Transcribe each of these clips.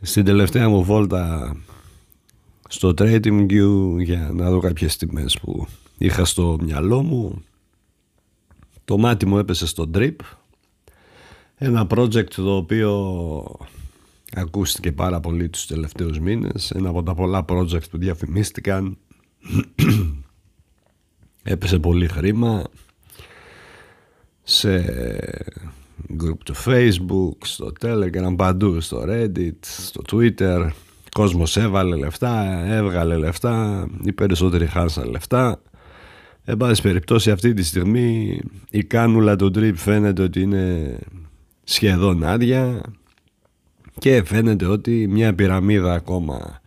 Στην τελευταία μου βόλτα στο TradingView για να δω κάποιες τιμές που είχα στο μυαλό μου το μάτι μου έπεσε στο Drip. Ένα project το οποίο ακούστηκε πάρα πολύ τους τελευταίους μήνες. Ένα από τα πολλά project που διαφημίστηκαν. Έπεσε πολύ χρήμα σε group του facebook, στο telegram, παντού, στο reddit, στο twitter. Κόσμος έβαλε λεφτά, έβγαλε λεφτά οι περισσότεροι χάσαν λεφτά. Εν πάση περιπτώσει αυτή τη στιγμή η κάνουλα του τρίπ φαίνεται ότι είναι σχεδόν άδεια και φαίνεται ότι μια πυραμίδα ακόμα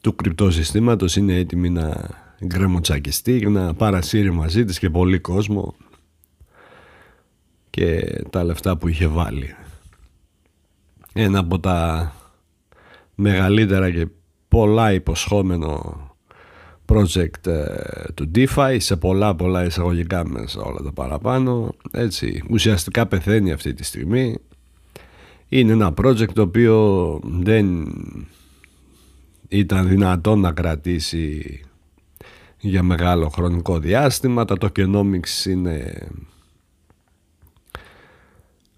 του κρυπτοσυστήματος είναι έτοιμη να γκρεμοτσακιστεί, να παρασύρει μαζί της και πολύ κόσμο και τα λεφτά που είχε βάλει. Ένα από τα μεγαλύτερα και πολλά υποσχόμενο project ε, του DeFi σε πολλά πολλά εισαγωγικά μέσα όλα τα παραπάνω. Έτσι ουσιαστικά πεθαίνει αυτή τη στιγμή. Είναι ένα project το οποίο δεν ήταν δυνατόν να κρατήσει για μεγάλο χρονικό διάστημα. Τα tokenomics είναι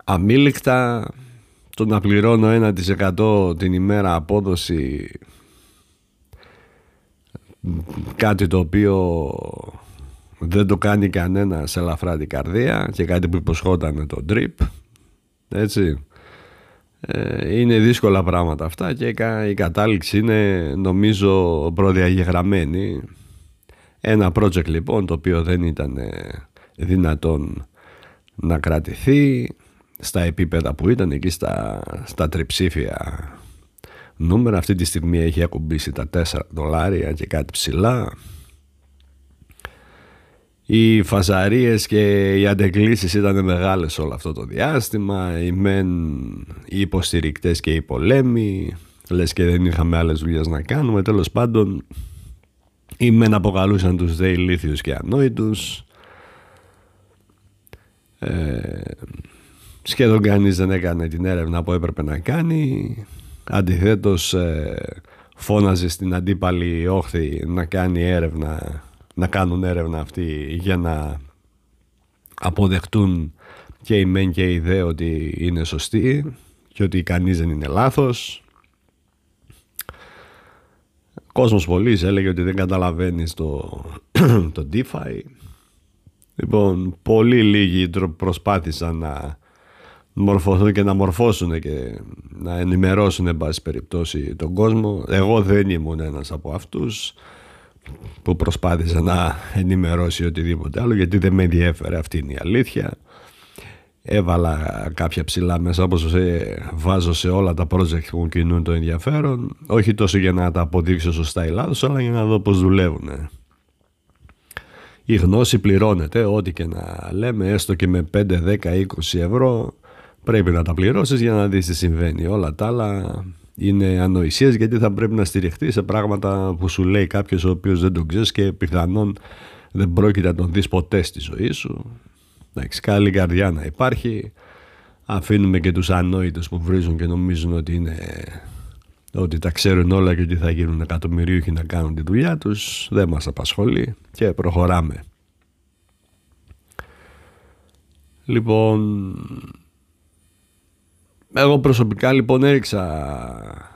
αμήλικτα το να πληρώνω 1% την ημέρα απόδοση κάτι το οποίο δεν το κάνει κανένας σε ελαφρά την καρδία και κάτι που υποσχόταν το drip έτσι. Ε, είναι δύσκολα πράγματα αυτά και η κατάληξη είναι νομίζω προδιαγεγραμμένη. Ένα project λοιπόν το οποίο δεν ήταν δυνατόν να κρατηθεί στα επίπεδα που ήταν εκεί στα, στα τριψήφια νούμερα. Αυτή τη στιγμή έχει ακουμπήσει τα 4 δολάρια και κάτι ψηλά. Οι φαζαρίες και οι αντεγκλήσεις ήταν μεγάλες όλο αυτό το διάστημα. Οι μεν, οι υποστηρικτές και οι πολέμοι. Λες και δεν είχαμε άλλες δουλειές να κάνουμε. Τέλος πάντων, οι μεν αποκαλούσαν τους δε ηλίθιους και ανόητους. Ε, σχεδόν κανείς δεν έκανε την έρευνα που έπρεπε να κάνει. Αντιθέτως ε, φώναζε στην αντίπαλη όχθη να κάνει έρευνα, να κάνουν έρευνα αυτοί για να αποδεχτούν και οι μεν και οι δε ότι είναι σωστοί και ότι κανείς δεν είναι λάθος. Κόσμος πολλής έλεγε ότι δεν καταλαβαίνεις το, το DeFi. Λοιπόν, πολύ λίγοι προσπάθησαν να μορφωθούν και να μορφώσουν και να ενημερώσουν εν πάση περιπτώσει τον κόσμο. Εγώ δεν ήμουν ένας από αυτούς που προσπάθησα να ενημερώσει οτιδήποτε άλλο γιατί δεν με ενδιέφερε αυτή είναι η αλήθεια. Έβαλα κάποια ψηλά μέσα όπως βάζω σε όλα τα project που κινούν το ενδιαφέρον όχι τόσο για να τα αποδείξω σωστά η λάθος αλλά για να δω πως δουλεύουν. Η γνώση πληρώνεται ό,τι και να λέμε έστω και με 5, 10, 20 ευρώ πρέπει να τα πληρώσεις για να δεις τι συμβαίνει. Όλα τα άλλα είναι ανοησίες γιατί θα πρέπει να στηριχτείς σε πράγματα που σου λέει κάποιος ο οποίος δεν τον ξέρεις και πιθανόν δεν πρόκειται να τον δεις ποτέ στη ζωή σου. Εντάξει, καλή καρδιά να υπάρχει. Αφήνουμε και τους ανόητους που βρίζουν και νομίζουν ότι είναι ότι τα ξέρουν όλα και ότι θα γίνουν εκατομμυρίουχοι να κάνουν τη δουλειά τους δεν μας απασχολεί και προχωράμε λοιπόν εγώ προσωπικά λοιπόν έριξα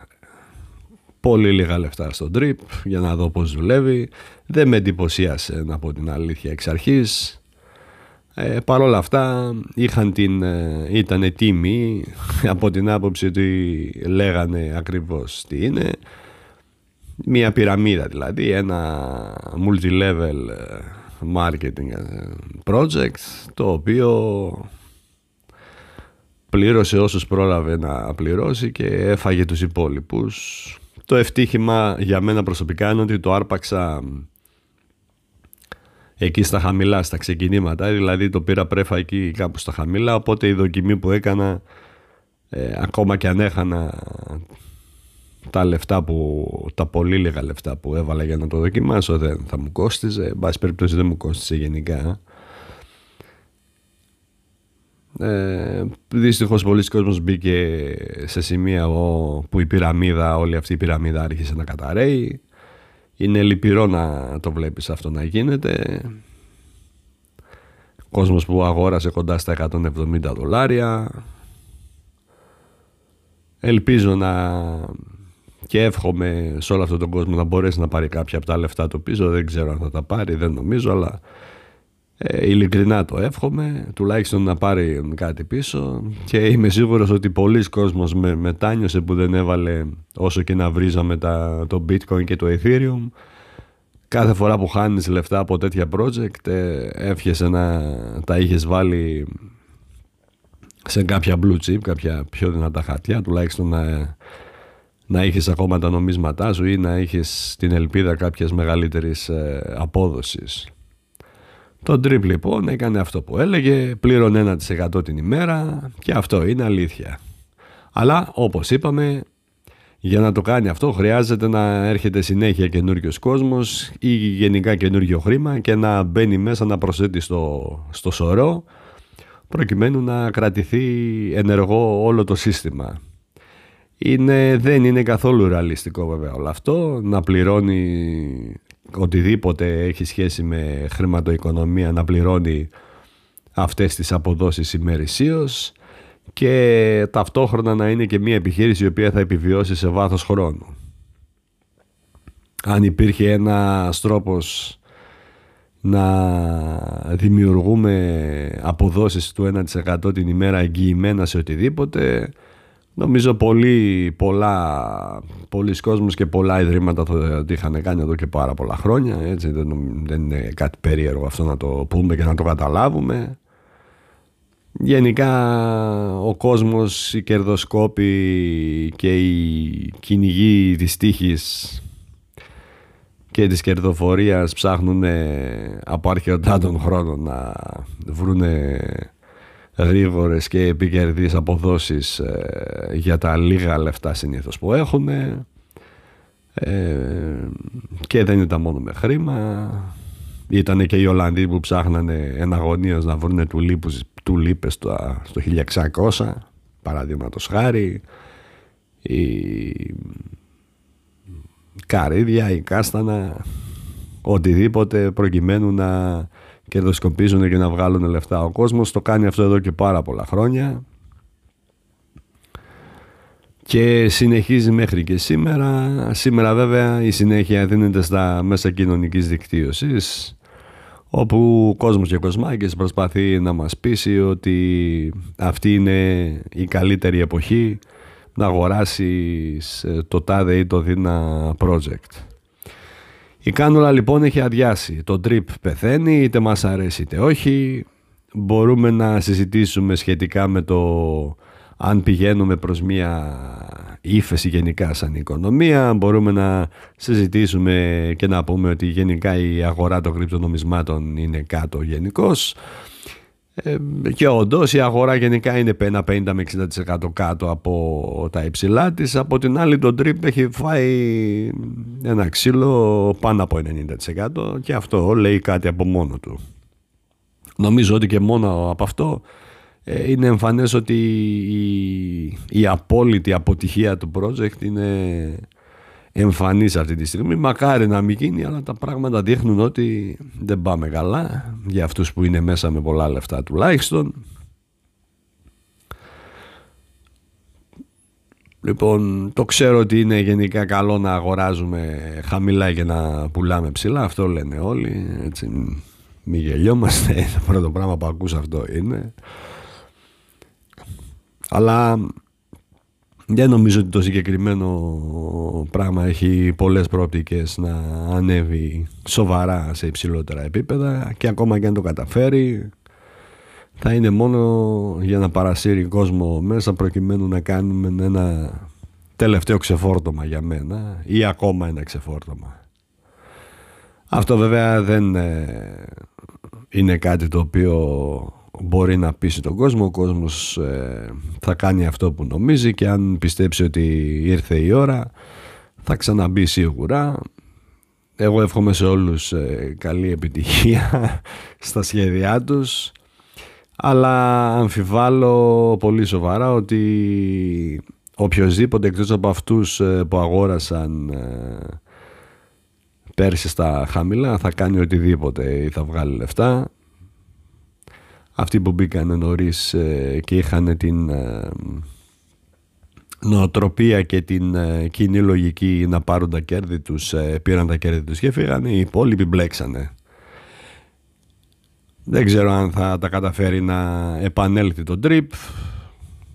πολύ λίγα λεφτά στο drip για να δω πώς δουλεύει. Δεν με εντυπωσίασε να πω την αλήθεια εξ αρχής. Ε, Παρ' όλα αυτά είχαν την, ε, ήταν τίμοι από την άποψη ότι λέγανε ακριβώς τι είναι. Μία πυραμίδα δηλαδή, ένα multi-level ε, marketing ε, project το οποίο πλήρωσε όσους πρόλαβε να πληρώσει και έφαγε τους υπόλοιπους. Το ευτύχημα για μένα προσωπικά είναι ότι το άρπαξα εκεί στα χαμηλά, στα ξεκινήματα, δηλαδή το πήρα πρέφα εκεί κάπου στα χαμηλά, οπότε η δοκιμή που έκανα, ε, ακόμα και αν έχανα τα λεφτά που, τα πολύ λίγα λεφτά που έβαλα για να το δοκιμάσω δεν θα μου κόστιζε, εν πάση περιπτώσει δεν μου κόστιζε γενικά Ε, Δυστυχώς πολλοί κόσμος μπήκε σε σημεία που η πυραμίδα, όλη αυτή η πυραμίδα άρχισε να καταραίει. Είναι λυπηρό να το βλέπεις αυτό να γίνεται. Κόσμος που αγόρασε κοντά στα 170 δολάρια. Ελπίζω να και εύχομαι σε όλο αυτόν τον κόσμο να μπορέσει να πάρει κάποια από τα λεφτά του πίσω. Δεν ξέρω αν θα τα πάρει, δεν νομίζω, αλλά ε, ειλικρινά το εύχομαι, τουλάχιστον να πάρει κάτι πίσω και είμαι σίγουρος ότι πολλοί κόσμος με, μετάνιωσε που δεν έβαλε όσο και να βρίζαμε τα, το bitcoin και το ethereum κάθε φορά που χάνεις λεφτά από τέτοια project ε, εύχεσαι να τα είχες βάλει σε κάποια blue chip, κάποια πιο δυνατά χαρτιά τουλάχιστον να, να είχες ακόμα τα νομίσματά σου ή να είχες την ελπίδα κάποιας μεγαλύτερης ε, απόδοσης. Το Drip λοιπόν έκανε αυτό που έλεγε, πλήρωνε 1% την ημέρα και αυτό είναι αλήθεια. Αλλά όπως είπαμε, για να το κάνει αυτό χρειάζεται να έρχεται συνέχεια καινούριος κόσμος ή γενικά καινούριο χρήμα και να μπαίνει μέσα να προσθέτει στο, στο σωρό προκειμένου να κρατηθεί ενεργό όλο το σύστημα. Είναι, δεν είναι καθόλου ρεαλιστικό βέβαια όλο αυτό να πληρώνει οτιδήποτε έχει σχέση με χρηματοοικονομία να πληρώνει αυτές τις αποδόσεις ημερησίως και ταυτόχρονα να είναι και μια επιχείρηση η οποία θα επιβιώσει σε βάθος χρόνου. Αν υπήρχε ένας τρόπος να δημιουργούμε αποδόσεις του 1% την ημέρα εγγυημένα σε οτιδήποτε Νομίζω πολύ, πολλά, πολλοί κόσμος και πολλά ιδρύματα το είχαν κάνει εδώ και πάρα πολλά χρόνια. Έτσι, δεν, δεν είναι κάτι περίεργο αυτό να το πούμε και να το καταλάβουμε. Γενικά ο κόσμος, οι κερδοσκόποι και οι κυνηγοί της τύχης και της κερδοφορίας ψάχνουν από αρχαιοτά των χρόνων να βρούνε γρήγορες και επικερδείς αποδόσεις ε, για τα λίγα λεφτά συνήθως που έχουν ε, και δεν ήταν μόνο με χρήμα. Ήταν και οι Ολλανδοί που ψάχνανε εναγωνίως να βρουν τουλίπους, τουλίπες στο, στο 1600 παραδείγματος χάρη. Η καρύδια, η κάστανα οτιδήποτε προκειμένου να κερδοσκοπίζουν και να βγάλουν λεφτά. Ο κόσμος το κάνει αυτό εδώ και πάρα πολλά χρόνια και συνεχίζει μέχρι και σήμερα. Σήμερα βέβαια η συνέχεια δίνεται στα μέσα κοινωνικής δικτύωσης όπου ο κόσμος και κοσμάκες προσπαθεί να μας πείσει ότι αυτή είναι η καλύτερη εποχή να αγοράσεις το τάδε ή το δίνα project. Η κάνουλα λοιπόν έχει αδειάσει. Το drip πεθαίνει, είτε μας αρέσει είτε όχι. Μπορούμε να συζητήσουμε σχετικά με το αν πηγαίνουμε προς μια ύφεση γενικά σαν οικονομία. Μπορούμε να συζητήσουμε και να πούμε ότι γενικά η αγορά των κρυπτονομισμάτων είναι κάτω γενικώς. Ε, και όντως η αγορά γενικά είναι ένα 50 με 60% κάτω από τα υψηλά της. Από την άλλη το drip έχει φάει ένα ξύλο πάνω από 90% και αυτό λέει κάτι από μόνο του. Νομίζω ότι και μόνο από αυτό ε, είναι εμφανές ότι η, η απόλυτη αποτυχία του project είναι εμφανής αυτή τη στιγμή. Μακάρι να μην γίνει, αλλά τα πράγματα δείχνουν ότι δεν πάμε καλά για αυτούς που είναι μέσα με πολλά λεφτά τουλάχιστον. Λοιπόν, το ξέρω ότι είναι γενικά καλό να αγοράζουμε χαμηλά και να πουλάμε ψηλά, αυτό λένε όλοι, έτσι μη γελιόμαστε, το πρώτο πράγμα που ακούς αυτό είναι. Αλλά δεν νομίζω ότι το συγκεκριμένο πράγμα έχει πολλές προοπτικές να ανέβει σοβαρά σε υψηλότερα επίπεδα και ακόμα και αν το καταφέρει θα είναι μόνο για να παρασύρει κόσμο μέσα προκειμένου να κάνουμε ένα τελευταίο ξεφόρτωμα για μένα ή ακόμα ένα ξεφόρτωμα. Αυτό βέβαια δεν ε, είναι κάτι το οποίο μπορεί να πείσει τον κόσμο, ο κόσμος ε, θα κάνει αυτό που νομίζει και αν πιστέψει ότι ήρθε η ώρα θα ξαναμπεί σίγουρα. Εγώ εύχομαι σε όλους ε, καλή επιτυχία στα σχέδιά τους αλλά αμφιβάλλω πολύ σοβαρά ότι οποιοδήποτε εκτός από αυτούς ε, που αγόρασαν ε, πέρσι στα χαμηλά θα κάνει οτιδήποτε ή θα βγάλει λεφτά. Αυτοί που μπήκαν νωρίς ε, και είχαν την νοοτροπία και την κοινή λογική να πάρουν τα κέρδη τους, πήραν τα κέρδη τους και φύγαν, οι υπόλοιποι μπλέξανε. Δεν ξέρω αν θα τα καταφέρει να επανέλθει το trip.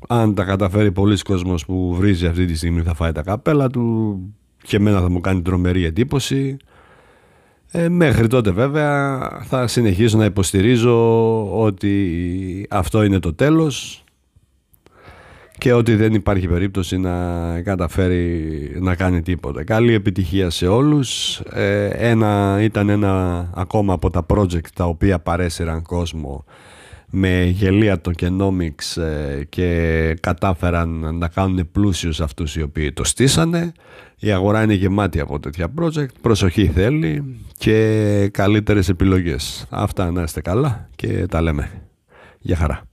Αν τα καταφέρει πολλοί κόσμος που βρίζει αυτή τη στιγμή θα φάει τα καπέλα του και εμένα θα μου κάνει τρομερή εντύπωση. Ε, μέχρι τότε βέβαια θα συνεχίσω να υποστηρίζω ότι αυτό είναι το τέλος και ότι δεν υπάρχει περίπτωση να καταφέρει να κάνει τίποτα. Καλή επιτυχία σε όλους. Ε, ένα, ήταν ένα ακόμα από τα project τα οποία παρέσυραν κόσμο με γελία tokenomics ε, και κατάφεραν να κάνουν πλούσιους αυτούς οι οποίοι το στήσανε. Η αγορά είναι γεμάτη από τέτοια project. Προσοχή θέλει και καλύτερες επιλογές. Αυτά να είστε καλά και τα λέμε. Γεια χαρά.